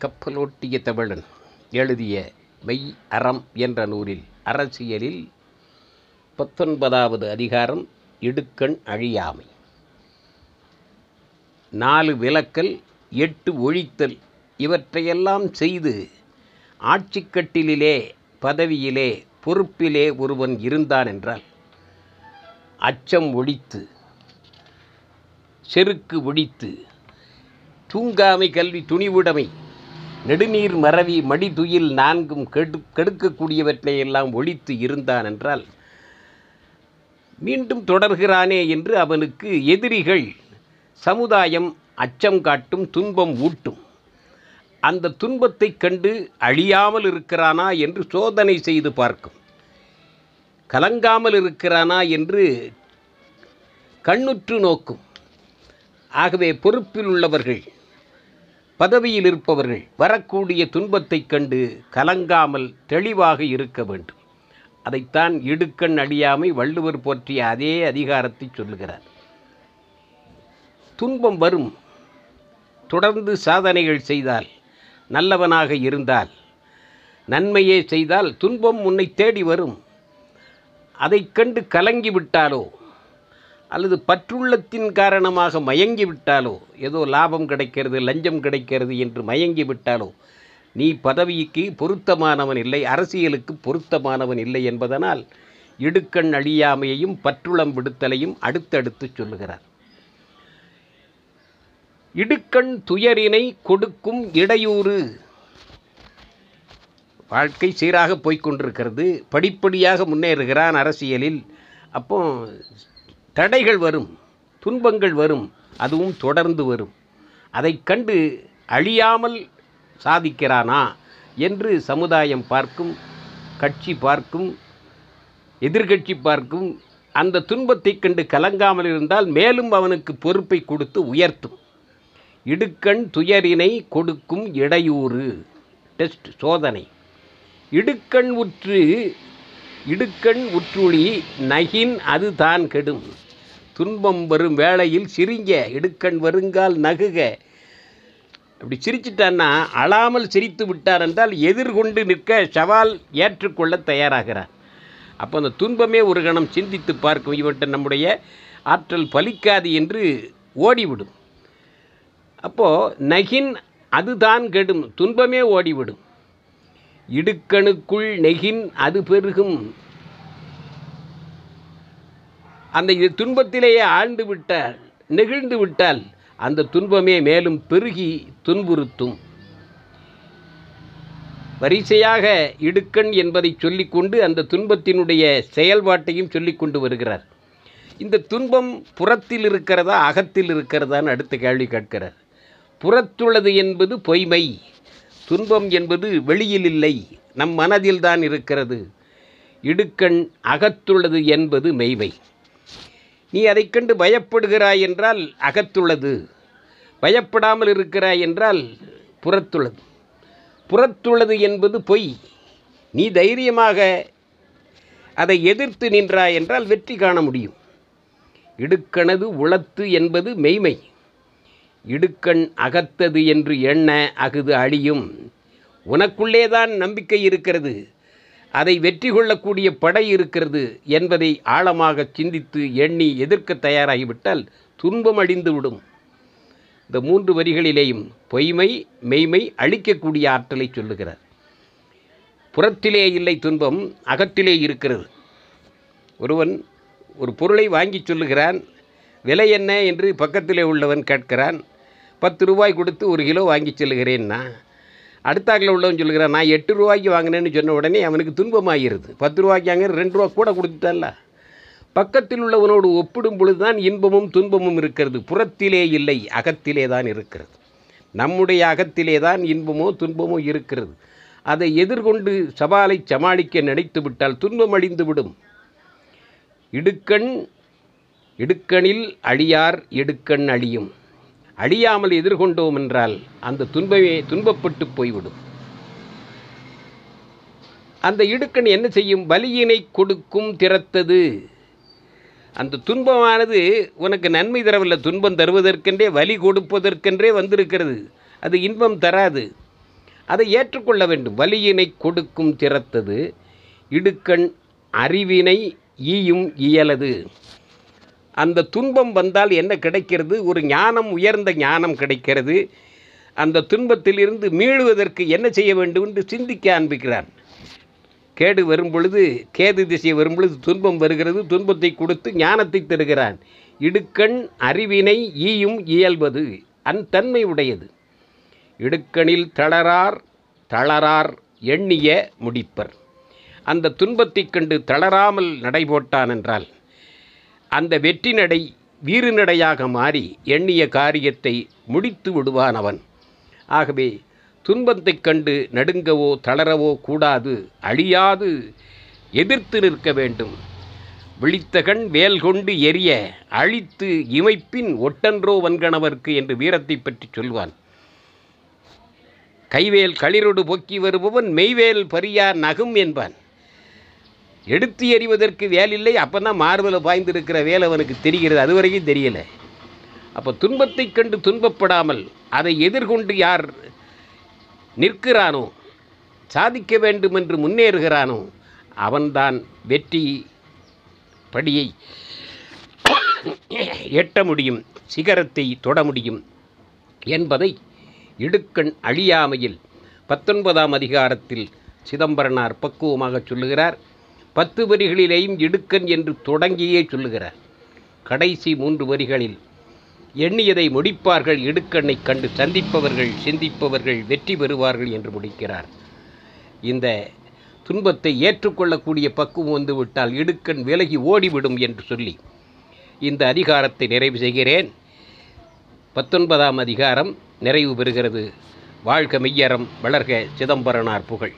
கப்பலோட்டிய தமிழன் எழுதிய மெய் அறம் என்ற நூலில் அரசியலில் பத்தொன்பதாவது அதிகாரம் இடுக்கண் அழியாமை. நாலு விலக்கல் எட்டு ஒழித்தல் இவற்றையெல்லாம் செய்து ஆட்சிக்கட்டிலே பதவியிலே பொறுப்பிலே ஒருவன் இருந்தான் என்றால் அச்சம் ஒழித்து செருக்கு ஒழித்து தூங்காமை கல்வி துணிவுடைமை நெடுநீர் மறவி மடிதுயில் நான்கும் கெடு கெடுக்கக்கூடியவற்றை எல்லாம் ஒழித்து இருந்தான் என்றால் மீண்டும் தொடர்கிறானே என்று அவனுக்கு எதிரிகள் சமுதாயம் அச்சம் காட்டும் துன்பம் ஊட்டும். அந்த துன்பத்தைக் கண்டு அழியாமல் இருக்கிறானா என்று சோதனை செய்து பார்க்கும். கலங்காமல் இருக்கிறானா என்று கண்ணுற்று நோக்கும். ஆகவே பொறுப்பில் உள்ளவர்கள் பதவியில் இருப்பவர்கள் வரக்கூடிய துன்பத்தைக் கண்டு கலங்காமல் தெளிவாக இருக்க வேண்டும். அதைத்தான் இடுக்கண் அழியாமை வள்ளுவர் போற்றிய அதே அதிகாரத்தை சொல்லுகிறார். துன்பம் வரும். தொடர்ந்து சாதனைகள் செய்தால் நல்லவனாக இருந்தால் நன்மையே செய்தால் துன்பம் உன்னை தேடி வரும். அதைக் கண்டு கலங்கி விட்டாலோ அல்லது பற்றுள்ளத்தின் காரணமாக மயங்கி விட்டாலோ ஏதோ லாபம் கிடைக்கிறது லஞ்சம் கிடைக்கிறது என்று மயங்கி விட்டாலோ நீ பதவிக்கு பொருத்தமானவன் இல்லை அரசியலுக்கு பொருத்தமானவன் இல்லை என்பதனால் இடுக்கண் அழியாமையையும் பற்றுளம் விடுத்தலையும் அடுத்தடுத்து சொல்லுகிறார். இடுக்கண் துயரினை கொடுக்கும் இடையூறு வாழ்க்கை சீராக போய்க்கொண்டிருக்கிறது படிப்படியாக முன்னேறுகிறான் அரசியலில். அப்போ தடைகள் வரும் துன்பங்கள் வரும் அதுவும் தொடர்ந்து வரும். அதைக் கண்டு அழியாமல் சாதிக்கிறானா என்று சமுதாயம் பார்க்கும் கட்சி பார்க்கும் எதிர்கட்சி பார்க்கும் அந்த துன்பத்தைக் கண்டு கலங்காமல் இருந்தால் மேலும் அவனுக்கு பொறுப்பை கொடுத்து உயர்த்தும். இடுக்கண் துயரினை கொடுக்கும் இடையூறு. டெஸ்ட் சோதனை. இடுக்கண் உற்று இடுக்கண் உற்றுளி நகின் அது தான் கெடும். துன்பம் வரும் வேளையில் சிரிங்க இடுக்கண் வருங்கால் நகுக. அப்படி சிரிச்சிட்டான்னா அழாமல் சிரித்து விட்டார் என்றால் எதிர்கொண்டு நிற்க சவால் ஏற்றுக்கொள்ள தயாராகிறார். அப்போ அந்த துன்பமே ஒரு கணம் சிந்தித்து பார்க்கும் இவற்றை நம்முடைய ஆற்றல் பலிக்காது என்று ஓடிவிடும். அப்போது நகின் அதுதான் கெடும் துன்பமே ஓடிவிடும். இடுக்கணுக்குள் நெகின் அது பெருகும். அந்த இது துன்பத்திலேயே ஆழ்ந்து விட்டால் நெகிழ்ந்து விட்டால் அந்த துன்பமே மேலும் பெருகி துன்புறுத்தும். வரிசையாக இடுக்கண் என்பதை சொல்லிக்கொண்டு அந்த துன்பத்தினுடைய செயல்பாட்டையும் சொல்லிக்கொண்டு வருகிறார். இந்த துன்பம் புறத்தில் இருக்கிறதா அகத்தில் இருக்கிறதான்னு அடுத்த கேள்வி கேட்கிறார். புறத்துள்ளது என்பது பொய்மை துன்பம் என்பது வெளியில் இல்லை நம் மனதில் தான் இருக்கிறது. இடுக்கண் அகத்துள்ளது என்பது மெய்மை. நீ அதைக் கண்டு பயப்படுகிறாய் என்றால் அகத்துள்ளது. பயப்படாமல் இருக்கிறாய் என்றால் புறத்துள்ளது. புறத்துள்ளது என்பது பொய். நீ தைரியமாக அதை எதிர்த்து நின்றாய் என்றால் வெற்றி காண முடியும். இடுக்கணது உளத்து என்பது மெய்மை. இடுக்கண் அகத்தது என்று எண்ண அகுது அழியும். உனக்குள்ளேதான் நம்பிக்கை இருக்கிறது. அதை வெற்றி கொள்ளக்கூடிய படை இருக்கிறது என்பதை ஆழமாக சிந்தித்து எண்ணி எதிர்க்க தயாராகிவிட்டால் துன்பம் அடிந்துவிடும் இந்த மூன்று வரிகளிலேயும் பொய்மை மெய்மை அழிக்கக்கூடிய ஆற்றலை சொல்லுகிறார். புறத்திலே இல்லை துன்பம் அகத்திலே இருக்கிறது. ஒருவன் ஒரு பொருளை வாங்கி சொல்லுகிறான் விலை என்ன? என்று பக்கத்திலே உள்ளவன் கேட்கிறான் பத்து ரூபாய் கொடுத்து ஒரு கிலோ வாங்கி செல்லுகிறேன்னா? அடுத்தாக்கில் உள்ளவன் சொல்லுகிறான் நான் எட்டு ரூபாய்க்கு வாங்கினேன்னு சொன்ன உடனே அவனுக்கு துன்பமாகிருது பத்து ரூபாய்க்கு வாங்க ரெண்டு ரூபா கூட கொடுத்துட்டான்ல. பக்கத்தில் உள்ளவனோடு ஒப்பிடும் பொழுது தான் இன்பமும் துன்பமும் இருக்கிறது. புறத்திலே இல்லை அகத்திலே தான் இருக்கிறது. நம்முடைய அகத்திலே தான் இன்பமோ துன்பமோ இருக்கிறது. அதை எதிர்கொண்டு சவாலை சமாளிக்க நினைத்து விட்டால் துன்பம் அழிந்து விடும். இடுக்கண் இடுக்கணில் அழியார் இடுக்கண் அழியும். அழியாமல் எதிர்கொண்டோம் என்றால் அந்த துன்பமே துன்பப்பட்டு போய்விடும். அந்த இடுக்கண் என்ன செய்யும்? வலியினை கொடுக்கும் திறத்தது. அந்த துன்பமானது உனக்கு நன்மை தரவில்லை. துன்பம் தருவதற்கென்றே வலி கொடுப்பதற்கென்றே வந்திருக்கிறது. அது இன்பம் தராது. அதை ஏற்றுக்கொள்ள வேண்டும். வலியினை கொடுக்கும் திறத்தது. இடுக்கண் அறிவினை ஈயும் இயலது. அந்த துன்பம் வந்தால் என்ன கிடைக்கிறது? ஒரு ஞானம் உயர்ந்த ஞானம் கிடைக்கிறது. அந்த துன்பத்திலிருந்து மீளுவதற்கு என்ன செய்ய வேண்டும் என்று சிந்திக்க ஆரம்பிக்கிறான் கேடு வரும் பொழுது கேது திசை வரும் பொழுது துன்பம் வருகிறது. துன்பத்தை கொடுத்து ஞானத்தை தருகிறான். இடுக்கண் அறிவினை ஈயும் இயல்பது அந்தன்மை உடையது. இடுக்கணில் தளரார் தளரார் எண்ணிய முடிப்பர். அந்த துன்பத்தைக் கண்டு தளராமல் நடைபோட்டான் என்றால் அந்த வெற்றி நடை வீறு நடையாக மாறி எண்ணிய காரியத்தை முடித்து விடுவான் அவன். ஆகவே துன்பத்தைக் கண்டு நடுங்கவோ தளரவோ கூடாது அழியாது எதிர்த்து நிற்க வேண்டும். விழித்த கண் வேல் கொண்டு எரிய அழித்து இமைப்பின் ஒட்டன்றோ வன்கணவர்க்கு என்று வீரத்தை பற்றி சொல்வான். கைவேல் களிரொடு பொக்கி வருபவன் மெய்வேல் பரியா நகும் என்பான். எடுத்து எறிவதற்கு வேலில்லை அப்போ தான் மார்பில் பாய்ந்திருக்கிற வேலை அவனுக்கு தெரிகிறது அது வரைக்கும் தெரியலை. அப்போ துன்பத்தைக் கண்டு துன்பப்படாமல் அதை எதிர்கொண்டு யார் நிற்கிறானோ சாதிக்க வேண்டும் என்று முன்னேறுகிறானோ அவன்தான் வெற்றி படியை எட்ட முடியும் சிகரத்தை தொட முடியும் என்பதை இடுக்கண் அழியாமையில் பத்தொன்பதாம் அதிகாரத்தில் சிதம்பரனார் பக்குவமாக சொல்லுகிறார். பத்து வரிகளிலேயும் இடுக்கன் என்று தொடங்கியே சொல்லுகிறார். கடைசி மூன்று வரிகளில் எண்ணியதை முடிப்பார்கள் இடுக்கண்ணை கண்டு சந்திப்பவர்கள் சிந்திப்பவர்கள் வெற்றி பெறுவார்கள் என்று முடிக்கிறார். இந்த துன்பத்தை ஏற்றுக்கொள்ளக்கூடிய பக்குவம் வந்துவிட்டால் இடுக்கண் விலகி ஓடிவிடும் என்று சொல்லி இந்த அதிகாரத்தை நிறைவு செய்கிறேன். பத்தொன்பதாம் அதிகாரம் நிறைவு பெறுகிறது. வாழ்க மெய்யறம் வளர்க சிதம்பரனார் புகழ்.